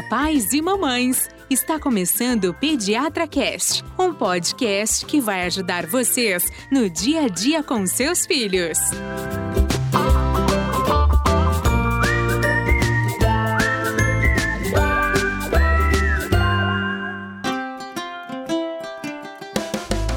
papais e mamães. Está começando o Pediatra Cast, um podcast que vai ajudar vocês no dia a dia com seus filhos.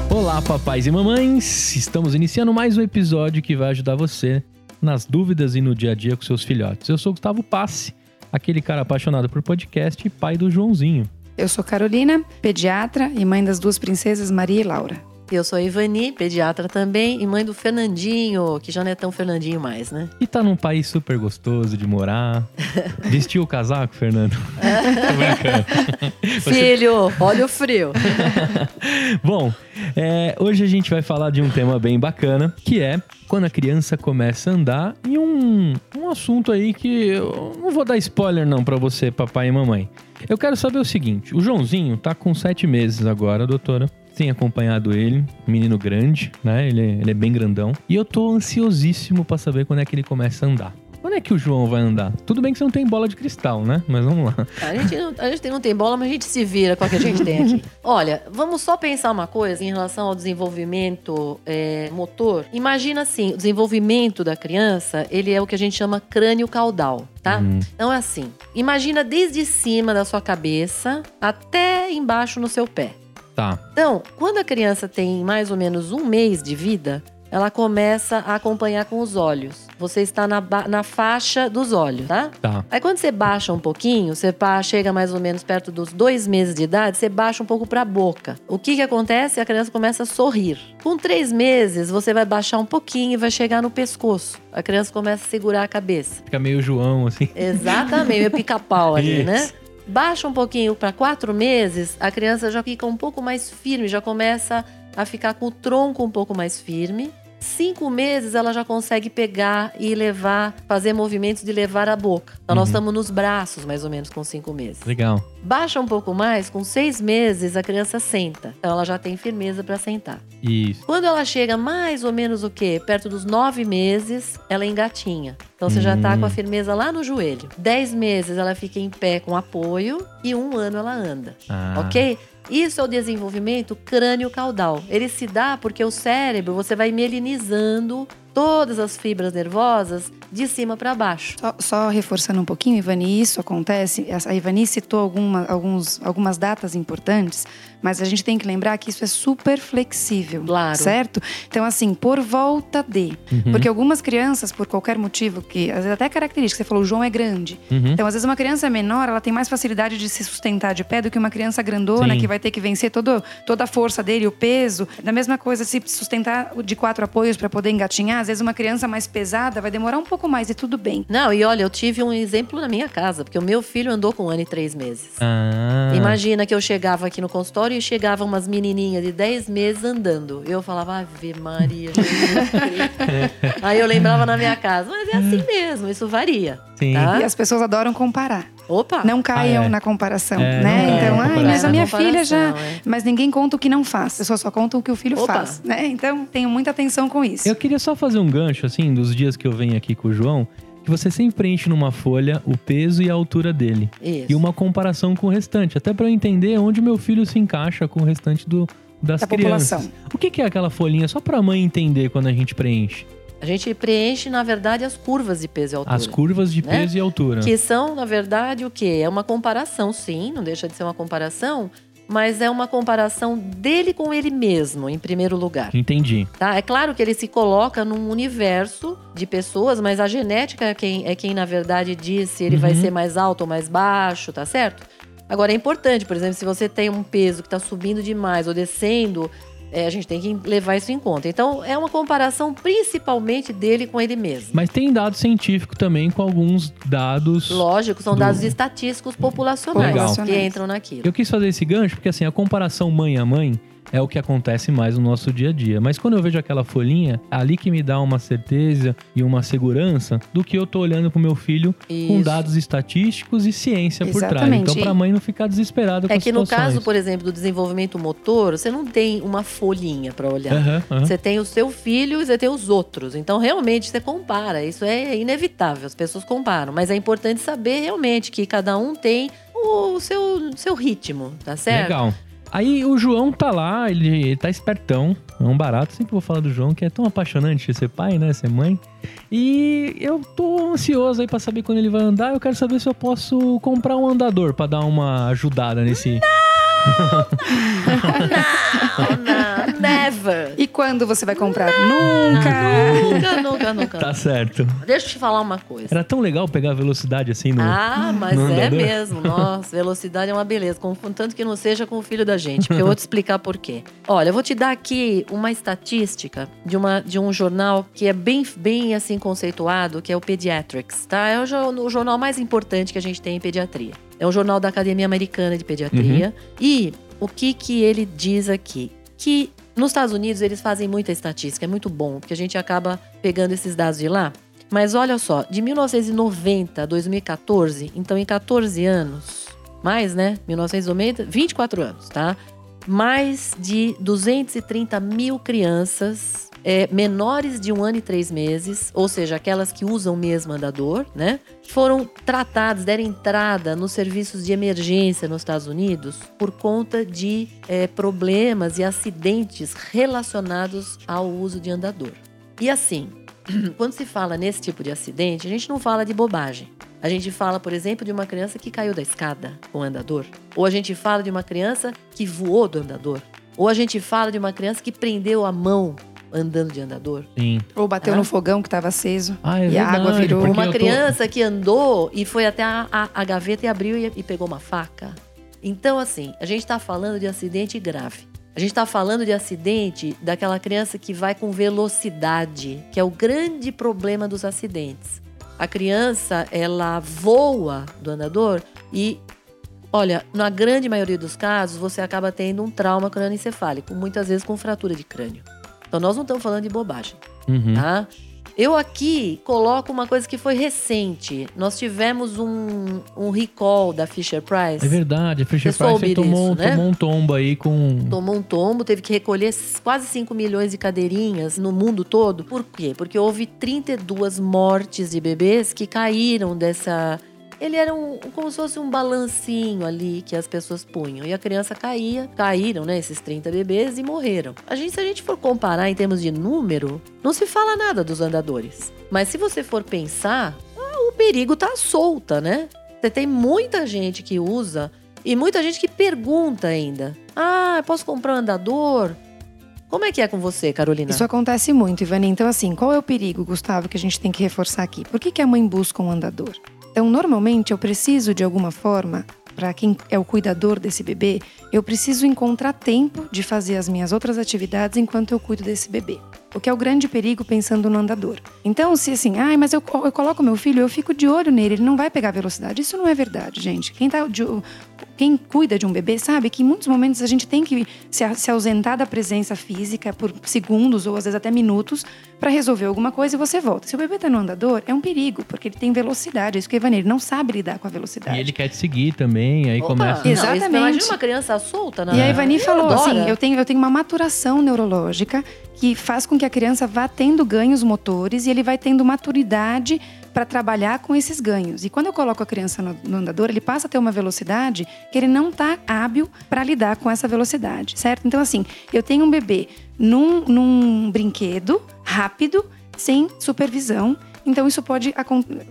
Olá, papais e mamães! Estamos iniciando mais um episódio que vai ajudar você nas dúvidas e no dia a dia com seus filhotes. Eu sou Gustavo Passe, aquele cara apaixonado por podcast e pai do Joãozinho. Eu sou Carolina, pediatra e mãe das duas princesas Maria e Laura. Eu sou a Ivani, pediatra também, e mãe do Fernandinho, que já não é tão Fernandinho mais, né? E tá num país super gostoso de morar. Vestiu o casaco, Fernando? Tô brincando. Filho, olha o frio. Bom, é, hoje a gente vai falar de um tema bem bacana, que é quando a criança começa a andar e um, um assunto aí que eu não vou dar spoiler não pra você, papai e mamãe. Eu quero saber o seguinte, o Joãozinho tá com sete meses agora, doutora. Tem acompanhado ele, menino grande, né? Ele, ele é bem grandão. E eu tô ansiosíssimo pra saber quando é que ele começa a andar. Quando é que o João vai andar? Tudo bem que você não tem bola de cristal, né? Mas vamos lá. A gente, não, a gente não tem bola, mas a gente se vira com o que a gente tem aqui. Olha, vamos só pensar uma coisa em relação ao desenvolvimento é, motor. Imagina assim, o desenvolvimento da criança, ele é o que a gente chama crânio caudal, tá? Uhum. Então é assim, imagina desde cima da sua cabeça até embaixo no seu pé. Tá. Então, quando a criança tem mais ou menos um mês de vida, ela começa a acompanhar com os olhos. Você está na, na faixa dos olhos, tá? Tá. Aí quando você baixa um pouquinho, você chega mais ou menos perto dos dois meses de idade, você baixa um pouco para a boca. O que que acontece? A criança começa a sorrir. Com três meses, você vai baixar um pouquinho e vai chegar no pescoço. A criança começa a segurar a cabeça. Fica meio João, assim. Exatamente, meio pica-pau ali, Isso. né? Baixa um pouquinho para quatro meses, a criança já fica um pouco mais firme, já começa a ficar com o tronco um pouco mais firme. Cinco meses ela já consegue pegar e levar, fazer movimentos de levar a boca. Então nós Uhum. estamos nos braços mais ou menos com cinco meses. Legal. Baixa um pouco mais, com seis meses a criança senta. Então ela já tem firmeza para sentar. Isso. Quando ela chega mais ou menos o quê? Perto dos nove meses, ela engatinha. Então você já tá Hum. com a firmeza lá no joelho. Dez meses ela fica em pé com apoio e um ano ela anda. Ah. Ok? Isso é o desenvolvimento crânio-caudal. Ele se dá porque o cérebro, você vai melinizando todas as fibras nervosas de cima para baixo. Só, só reforçando um pouquinho, Ivani, isso acontece. A Ivani citou alguma, alguns, algumas datas importantes, mas a gente tem que lembrar que isso é super flexível. Claro. Certo? Então, assim, por volta de. Uhum. Porque algumas crianças, por qualquer motivo, que às vezes até característica, você falou, o João é grande. Uhum. Então, às vezes, uma criança menor, ela tem mais facilidade de se sustentar de pé do que uma criança grandona, Sim. que vai ter que vencer todo, toda a força dele, o peso. Da mesma coisa, se sustentar de quatro apoios para poder engatinhar, às vezes uma criança mais pesada vai demorar um pouco mais e tudo bem. Não, e olha, eu tive um exemplo na minha casa, porque o meu filho andou com um ano e três meses. Ah. Imagina que eu chegava aqui no consultório e chegavam umas menininhas de 10 meses andando. Eu falava, Ave Maria, Jesus Cristo." Aí eu lembrava na minha casa, mas é assim mesmo, isso varia. Sim. Tá? E as pessoas adoram comparar. Opa! Não caiam Ah, é. na comparação, É, né? não então, ai, mas a minha filha já. É. Mas ninguém conta o que não faz. As pessoas só contam o que o filho Opa. faz, né? Então, tenho muita atenção com isso. Eu queria só fazer um gancho, assim, dos dias que eu venho aqui com o João, que você sempre preenche numa folha o peso e a altura dele. Isso. E uma comparação com o restante, até pra eu entender onde meu filho se encaixa com o restante do, das Da crianças. população. O que, que é aquela folhinha? Só pra mãe entender quando a gente preenche. A gente preenche, na verdade, as curvas de peso e altura. As curvas de né? peso e altura. Que são, na verdade, o quê? É uma comparação, sim, não deixa de ser uma comparação, mas é uma comparação dele com ele mesmo, em primeiro lugar. Entendi. Tá? É claro que ele se coloca num universo de pessoas, mas a genética é quem, é quem na verdade, diz se ele vai Uhum. ser mais alto ou mais baixo, tá certo? Agora é importante, por exemplo, se você tem um peso que está subindo demais ou descendo, é, a gente tem que levar isso em conta. Então, é uma comparação principalmente dele com ele mesmo. Mas tem dado científico também com alguns dados. Lógico, são Do- dados estatísticos populacionais Legal. que entram naquilo. Eu quis fazer esse gancho porque, assim, a comparação mãe a mãe é o que acontece mais no nosso dia a dia. Mas quando eu vejo aquela folhinha, é ali que me dá uma certeza e uma segurança do que eu tô olhando pro meu filho com Isso. dados estatísticos e ciência por trás. Exatamente. Então, pra mãe não ficar desesperada com É que no situações. caso, por exemplo, do desenvolvimento motor, você não tem uma folhinha para olhar. Aham, aham. Você tem o seu filho e você tem os outros. Então, realmente, você compara. Isso é inevitável. As pessoas comparam. Mas é importante saber realmente que cada um tem o seu, seu ritmo, tá certo? Legal. Aí o João tá lá, ele tá espertão, é um barato. Sempre vou falar do João, que é tão apaixonante ser pai, né? Ser mãe. E eu tô ansioso aí pra saber quando ele vai andar. Eu quero saber se eu posso comprar um andador pra dar uma ajudada nesse. Não, não, never. Quando você vai comprar? Nunca! Nunca, nunca, nunca. Tá certo. Deixa eu te falar uma coisa. Era tão legal pegar a velocidade assim no. Ah, mas no é mesmo. Nossa, velocidade é uma beleza. Contanto que não seja com o filho da gente. Porque eu vou te explicar por quê. Olha, eu vou te dar aqui uma estatística de, uma, de um jornal que é bem, bem assim conceituado, que é o Pediatrics, tá? É o, o jornal mais importante que a gente tem em pediatria. É um jornal da Academia Americana de Pediatria. E o que que ele diz aqui? Que nos Estados Unidos eles fazem muita estatística, é muito bom, porque a gente acaba pegando esses dados de lá. Mas olha só, de 1990 a 2014, então em 14 anos, mais, né? 1990, 24 anos, tá? Mais de 230 mil crianças é, menores de um ano e três meses, ou seja, aquelas que usam mesmo andador, né? Foram tratadas, deram entrada nos serviços de emergência nos Estados Unidos por conta de é, problemas e acidentes relacionados ao uso de andador. E assim, quando se fala nesse tipo de acidente, a gente não fala de bobagem. A gente fala, por exemplo, de uma criança que caiu da escada com andador. Ou a gente fala de uma criança que voou do andador. Ou a gente fala de uma criança que prendeu a mão andando de andador. Sim. Ou bateu Ah. no fogão que estava aceso. Ah, é e a água verdade, virou. uma tô- criança que andou e foi até a, a- a gaveta e abriu e, e pegou uma faca. Então, assim, a gente está falando de acidente grave. A gente está falando de acidente daquela criança que vai com velocidade, que é o grande problema dos acidentes. A criança, ela voa do andador e, olha, na grande maioria dos casos, você acaba tendo um trauma crânioencefálico, muitas vezes com fratura de crânio. Então, nós não estamos falando de bobagem Uhum. tá? Eu aqui coloco uma coisa que foi recente. Nós tivemos um, um recall da Fisher Price. É verdade, a Fisher Price tomou, disso, né? tomou um tombo aí com. Tomou um tombo, teve que recolher quase 5 milhões de cadeirinhas no mundo todo. Por quê? Porque houve 32 mortes de bebês que caíram dessa. Ele era um, como se fosse um balancinho ali que as pessoas punham. E a criança caía, caíram, né? Esses 30 bebês e morreram. A gente, se a gente for comparar em termos de número, não se fala nada dos andadores. Mas se você for pensar, ah, o perigo tá solta, né? Você tem muita gente que usa e muita gente que pergunta ainda: Ah, posso comprar um andador? Como é que é com você, Carolina? Isso acontece muito, Ivani. Então, assim, qual é o perigo, Gustavo, que a gente tem que reforçar aqui? Por que, que a mãe busca um andador? Então, normalmente, eu preciso, de alguma forma, para quem é o cuidador desse bebê, eu preciso encontrar tempo de fazer as minhas outras atividades enquanto eu cuido desse bebê. O que é o grande perigo pensando no andador. Então, se assim, ai, mas eu, eu coloco meu filho, eu fico de olho nele, ele não vai pegar velocidade. Isso não é verdade, gente. Quem, tá de- quem cuida de um bebê sabe que em muitos momentos a gente tem que se, a- se ausentar da presença física por segundos ou às vezes até minutos para resolver alguma coisa e você volta. Se o bebê tá no andador, é um perigo, porque ele tem velocidade. É isso que o Ivanir ele não sabe lidar com a velocidade. E ele quer te seguir também, aí Opa, começa. não, Exatamente. Imagina uma criança solta, né? E a Ivani falou adora. assim: eu tenho, eu tenho uma maturação neurológica que faz com que a criança vá tendo ganhos motores e ele vai tendo maturidade para trabalhar com esses ganhos. E quando eu coloco a criança no, no andador, ele passa a ter uma velocidade que ele não está hábil para lidar com essa velocidade, certo? Então, assim, eu tenho um bebê num, num brinquedo rápido, sem supervisão. Então, isso pode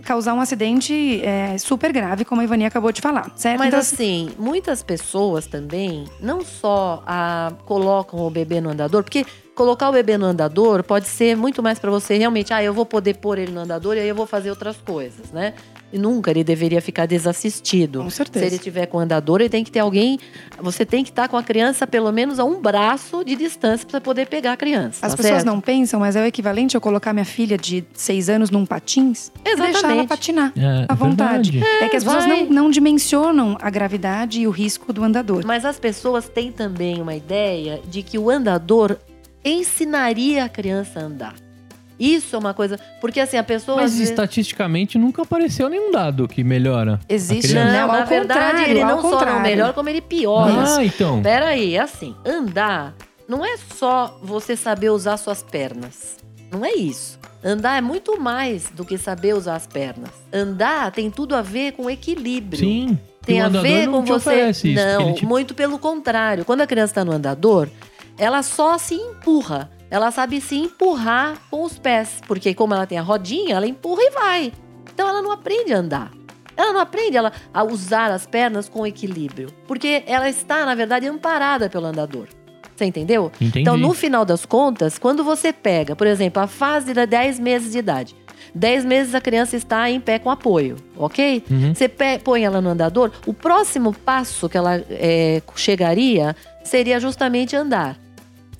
causar um acidente é, super grave, como a Ivani acabou de falar, certo? Mas então, assim, muitas pessoas também não só ah, colocam o bebê no andador, porque colocar o bebê no andador pode ser muito mais para você realmente, ah, eu vou poder pôr ele no andador e aí eu vou fazer outras coisas, né? E nunca ele deveria ficar desassistido. Com Se certeza. ele tiver com andador, ele tem que ter alguém. Você tem que estar com a criança pelo menos a um braço de distância para poder pegar a criança. As tá pessoas certo? não pensam, mas é o equivalente a eu colocar minha filha de seis anos num patins e deixar ela Exatamente. patinar É, à vontade. verdade. É, que as pessoas vai. não, não dimensionam a gravidade e o risco do andador. Mas as pessoas têm também uma ideia de que o andador ensinaria a criança a andar. Isso é uma coisa. Porque assim, a pessoa. Mas vezes- estatisticamente nunca apareceu nenhum dado que melhora. Existe, não, Não, ao na verdade, contrário, ele não só não melhora, como ele piora. Ah, então. Peraí, é assim, andar não é só você saber usar suas pernas. Não é isso. Andar é muito mais do que saber usar as pernas. Andar tem tudo a ver com equilíbrio. Sim. Tem o a ver não com te você. oferece isso, não, te- muito pelo contrário. Quando a criança está no andador, ela só se empurra. Ela sabe se empurrar com os pés, porque como ela tem a rodinha, ela empurra e vai. Então ela não aprende a andar. Ela não aprende ela, a usar as pernas com equilíbrio, porque ela está, na verdade, amparada pelo andador. Você entendeu? Entendi. Então, no final das contas, quando você pega, por exemplo, a fase de 10 meses de idade, 10 meses a criança está em pé com apoio, ok? Uhum. Você põe ela no andador, o próximo passo que ela é, chegaria seria justamente andar.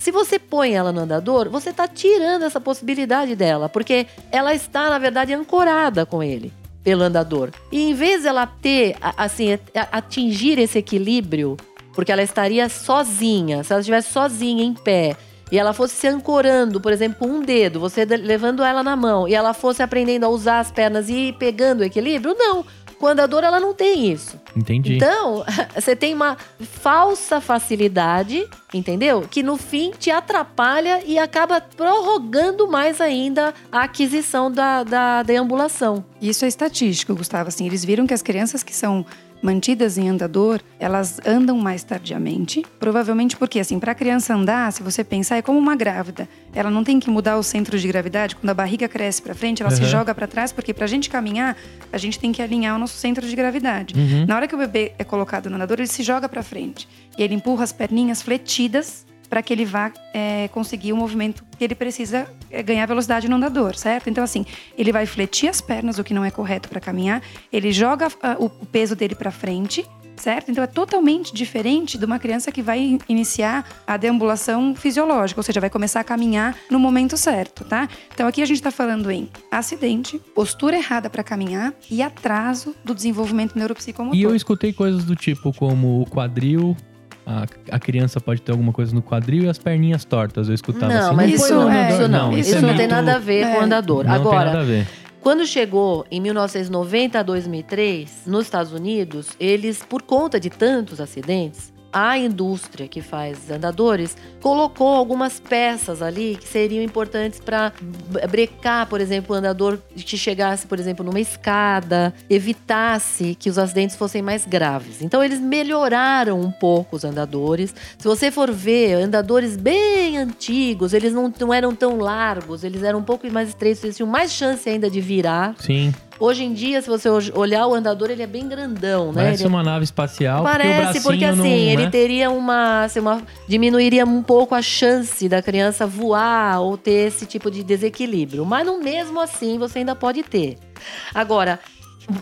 Se você põe ela no andador, você está tirando essa possibilidade dela, porque ela está, na verdade, ancorada com ele pelo andador. E em vez dela ter, assim, atingir esse equilíbrio, porque ela estaria sozinha, se ela estivesse sozinha em pé, e ela fosse se ancorando, por exemplo, com um dedo, você levando ela na mão, e ela fosse aprendendo a usar as pernas e ir pegando o equilíbrio, não. Com o andador ela não tem isso. Entendi. Então, você tem uma falsa facilidade, entendeu? Que no fim te atrapalha e acaba prorrogando mais ainda a aquisição da, da deambulação. Isso é estatístico, Gustavo. Assim, eles viram que as crianças que são mantidas em andador, elas andam mais tardiamente. Provavelmente porque, assim, para a criança andar, se você pensar, é como uma grávida. Ela não tem que mudar o centro de gravidade. Quando a barriga cresce para frente, ela se Uhum. joga para trás, porque para a gente caminhar, a gente tem que alinhar o nosso centro de gravidade. Uhum. Na hora que o bebê é colocado no andador, ele se joga para frente. E ele empurra as perninhas fletidas para que ele vá é, conseguir o movimento que ele precisa é, ganhar velocidade no andador, certo? Então, assim, ele vai fletir as pernas, o que não é correto para caminhar, ele joga ah, o, o peso dele para frente, certo? Então, é totalmente diferente de uma criança que vai in- iniciar a deambulação fisiológica, ou seja, vai começar a caminhar no momento certo, tá? Então, aqui a gente está falando em acidente, postura errada para caminhar e atraso do desenvolvimento neuropsicomotor. E eu escutei coisas do tipo como o quadril. A, a criança pode ter alguma coisa no quadril e as perninhas tortas. Eu escutava não, assim. mas Isso isso, não, é- isso não. isso Isso, é não tem muito- nada a ver com é. o andador. Não tem Agora, nada a ver. Quando chegou em 1990 a 2003, nos Estados Unidos, eles, por conta de tantos acidentes, a indústria que faz andadores colocou algumas peças ali que seriam importantes para brecar, por exemplo, o andador que chegasse, por exemplo, numa escada, evitasse que os acidentes fossem mais graves. Então eles melhoraram um pouco os andadores. Se você for ver andadores bem antigos, eles não, não eram tão largos, eles eram um pouco mais estreitos, eles tinham mais chance ainda de virar. Sim. Hoje em dia, se você olhar o andador, ele é bem grandão, né? Parece Ele é- uma nave espacial. porque Parece, bracinho porque assim, não, ele né? teria uma, assim, uma. diminuiria um pouco a chance da criança voar ou ter esse tipo de desequilíbrio. Mas no mesmo assim, você ainda pode ter. Agora,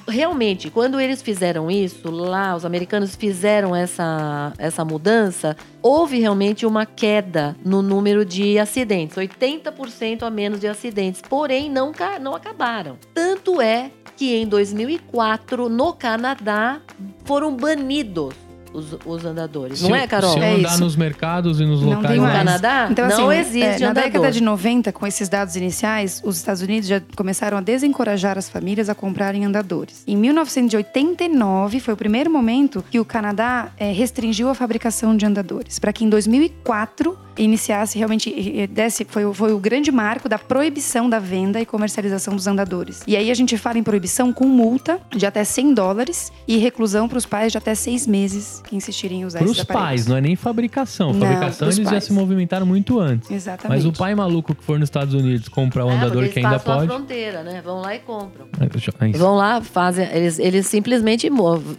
realmente, quando eles fizeram isso, lá, os americanos fizeram essa, essa mudança, houve realmente uma queda no número de acidentes 80% a menos de acidentes. Porém, não, não acabaram. Tanto é que em 2004, no Canadá, foram banidos os, os andadores. Se não eu- é, Carol? Se eu É andar isso. nos mercados e nos Não locais tem No Canadá, Então, não assim, existe é, na andador. década de 90, com esses dados iniciais, os Estados Unidos já começaram a desencorajar as famílias a comprarem andadores. Em 1989 foi o primeiro momento que o Canadá eh, restringiu a fabricação de andadores, para que em 2004 iniciasse realmente desse foi, o- foi o grande marco da proibição da venda e comercialização dos andadores. E aí a gente fala em proibição com multa de até 100 dólares e reclusão para os pais de até seis meses que insistirem em usar Pros esses aparelhos. pais, não é nem fabricação. Não, Fabricação pros eles já pais. se movimentaram muito antes. Exatamente. Mas o pai maluco que for nos Estados Unidos comprar o É, andador que eles ainda passam a pode. fronteira, né? Vão lá e compram. É isso. Vão lá, fazem. Eles, eles simplesmente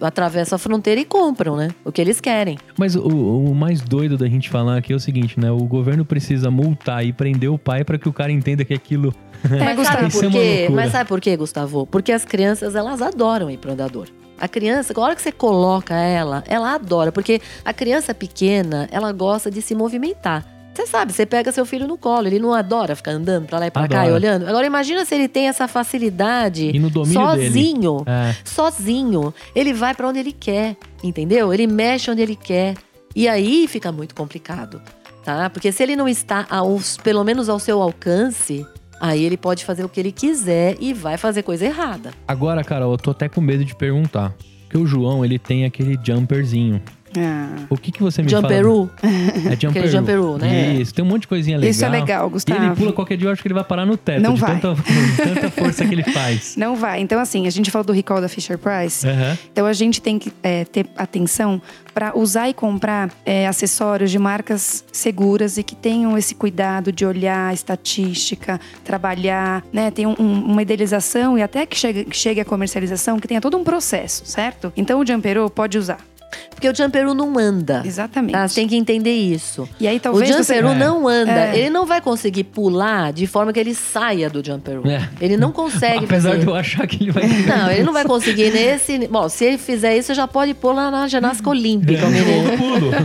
atravessam a fronteira e compram, né? O que eles querem. Mas o, o mais doido da gente falar aqui é o seguinte, né? O governo precisa multar e prender o pai pra que o cara entenda que aquilo. É, Mas Gustavo. sabe Isso por é uma loucura. Mas sabe por quê, Gustavo? Porque as crianças, elas adoram ir pro andador. A criança, a hora que você coloca ela, ela adora. Porque a criança pequena, ela gosta de se movimentar. Você sabe, você pega seu filho no colo, ele não adora ficar andando pra lá e pra cá e Adora. olhando. Agora imagina se ele tem essa facilidade E no domínio sozinho. É. sozinho. Ele vai pra onde ele quer, entendeu? Ele mexe onde ele quer. E aí fica muito complicado, tá? Porque se ele não está aos, pelo menos ao seu alcance, aí ele pode fazer o que ele quiser e vai fazer coisa errada. Agora, Carol, eu tô até com medo de perguntar. Porque o João, ele tem aquele jumperzinho. Ah. O que, que você me Jumperu. fala? É Aquele Jumperu. jumperu, né? Isso, tem um monte de coisinha legal. Isso é legal, E Gustavo. ele pula qualquer dia, eu acho que ele vai parar no teto. Não de vai. Tanta, tanta força que ele faz. Não vai. Então, assim, a gente falou do recall da Fisher Price. Aham. Então a gente tem que é, ter atenção para usar e comprar é, acessórios de marcas seguras e que tenham esse cuidado de olhar estatística, trabalhar, né? Tem um- um- uma idealização e até que chegue, chegue a comercialização, que tenha todo um processo, certo? Então o Jumperô pode usar. Porque o jumperu não anda. Exatamente. Tá? Você tem que entender isso. E aí O talvez você... jumperu É. não anda. É. Ele não vai conseguir pular de forma que ele saia do jumperu. É. Ele não consegue Apesar fazer. de eu achar que ele vai. Não, ele não vai conseguir nesse. Bom, se ele fizer isso, você já pode pôr lá na ginástica olímpica, o Eu menino. pulo.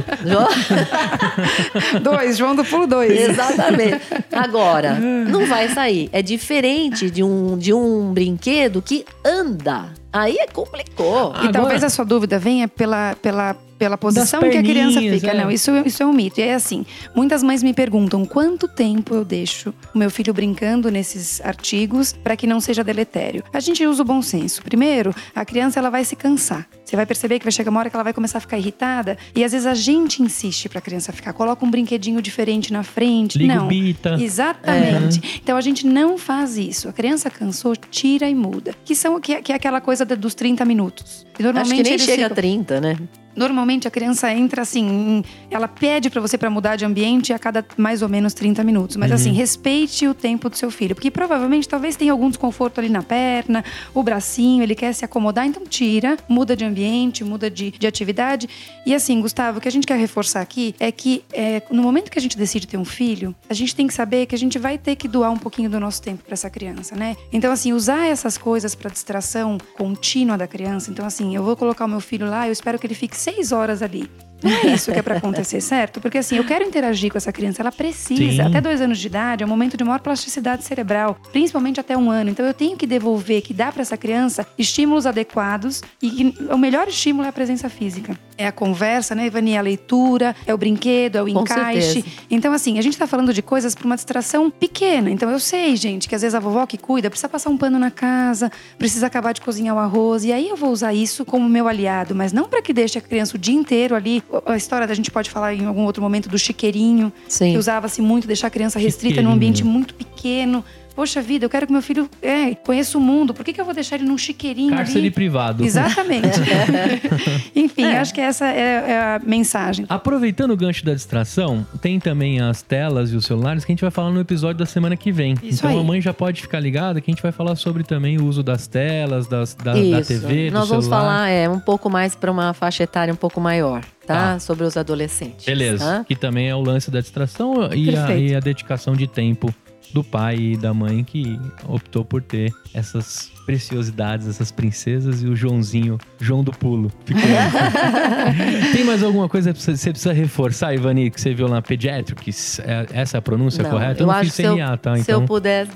Dois, João do Pulo dois. Exatamente. Agora, não vai sair. É diferente de um, de um brinquedo que anda. Aí é complicou. E Agora- talvez a sua dúvida venha pela, pela, pela posição que a criança fica. é. Não, isso, isso é um mito. E é assim: muitas mães me perguntam quanto tempo eu deixo o meu filho brincando nesses artigos para que não seja deletério. A gente usa o bom senso. Primeiro, a criança ela vai se cansar. Você vai perceber que vai chegar uma hora que ela vai começar a ficar irritada. E às vezes a gente insiste para a criança ficar. Coloca um brinquedinho diferente na frente. Liga não. bita. Exatamente. Então a gente não faz isso. A criança cansou, tira e muda. Que são que, é- que é aquela coisa da- dos 30 minutos. E Acho normalmente que nem chega a ficam- 30, né? Normalmente a criança entra assim, ela pede pra você pra mudar de ambiente a cada mais ou menos 30 minutos. Mas assim, respeite o tempo do seu filho, porque provavelmente talvez tenha algum desconforto ali na perna, o bracinho, ele quer se acomodar, então tira, muda de ambiente, muda de, de atividade. E assim, Gustavo, o que a gente quer reforçar aqui é que é, no momento que a gente decide ter um filho, a gente tem que saber que a gente vai ter que doar um pouquinho do nosso tempo pra essa criança, né? Então assim, usar essas coisas pra distração contínua da criança. Então assim, eu vou colocar o meu filho lá, eu espero que ele fique seis horas ali. Não é isso que é pra acontecer, certo? Porque assim, eu quero interagir com essa criança, ela precisa. Sim. Até dois anos de idade é um momento de maior plasticidade cerebral, principalmente até um ano. Então eu tenho que devolver, que dá pra essa criança estímulos adequados e o melhor estímulo é a presença física. É a conversa, né, Ivani? É a leitura, é o brinquedo, é o Com encaixe. certeza. Então, assim, a gente tá falando de coisas pra uma distração pequena. Então, eu sei, gente, que às vezes a vovó que cuida precisa passar um pano na casa, precisa acabar de cozinhar o arroz. E aí eu vou usar isso como meu aliado, mas não pra que deixe a criança o dia inteiro ali. A história da gente pode falar em algum outro momento do chiqueirinho, Sim. que usava-se muito, deixar a criança restrita num ambiente muito pequeno. Poxa vida, eu quero que meu filho é, conheça o mundo. Por que, que eu vou deixar ele num chiqueirinho Cárcere ali? privado. Exatamente. Enfim, acho que essa é, é a mensagem. Aproveitando o gancho da distração, tem também as telas e os celulares que a gente vai falar no episódio da semana que vem. Isso então aí. a mãe já pode ficar ligada que a gente vai falar sobre também o uso das telas, das, da, da. TV, do Nós vamos falar é, um pouco mais para uma faixa etária um pouco maior, tá? Tá. Sobre os adolescentes. Beleza. tá? Que também é o lance da distração e a, e a dedicação de tempo do pai e da mãe que optou por ter essas preciosidades, essas princesas e o Joãozinho, João do Pulo. Tem mais alguma coisa que você precisa reforçar, Ivani, que você viu lá, Pediatrics? É- Essa é a pronúncia Não, correta? Eu eu não acho fiz CNA, tá? Se Então, eu pudesse.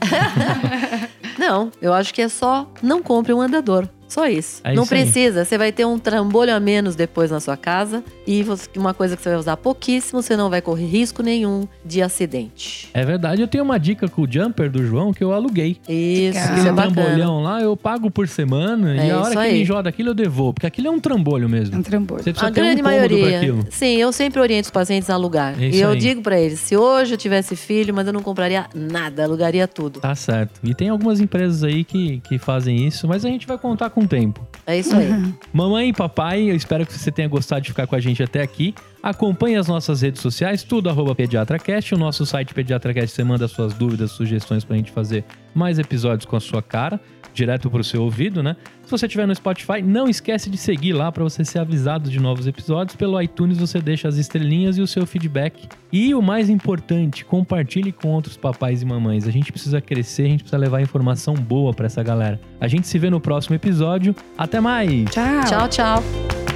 não, eu acho que é só não compre um andador. Só isso. É não isso aí. precisa. Você vai ter um trambolho a menos depois na sua casa. E uma coisa que você vai usar pouquíssimo, você não vai correr risco nenhum de acidente. é verdade. Eu tenho uma dica com o jumper do João que eu aluguei. Isso, isso Aquele é trambolhão lá, eu pago por semana É e a hora que aí. ele joga aquilo eu devolvo, porque aquilo é um trambolho mesmo. É um trambolho. Você precisa A ter um grande pra maioria. aquilo. Sim, eu sempre oriento os pacientes a alugar. É isso e eu aí. digo pra eles: se hoje eu tivesse filho, mas eu não compraria nada, alugaria tudo. Tá certo. E tem algumas empresas aí que, que fazem isso, mas a gente vai contar com o tempo. É isso aí. Mamãe e papai, eu espero que você tenha gostado de ficar com a gente até aqui. Acompanhe as nossas redes sociais, tudo arroba PediatraCast. O nosso site PediatraCast, você manda suas dúvidas, sugestões pra gente fazer mais episódios com a sua cara, direto pro seu ouvido, né? Se você estiver no Spotify, não esquece de seguir lá para você ser avisado de novos episódios. Pelo iTunes você deixa as estrelinhas e o seu feedback. E o mais importante, compartilhe com outros papais e mamães. A gente precisa crescer, a gente precisa levar informação boa pra essa galera. A gente se vê no próximo episódio. Até mais! Tchau. Tchau, tchau.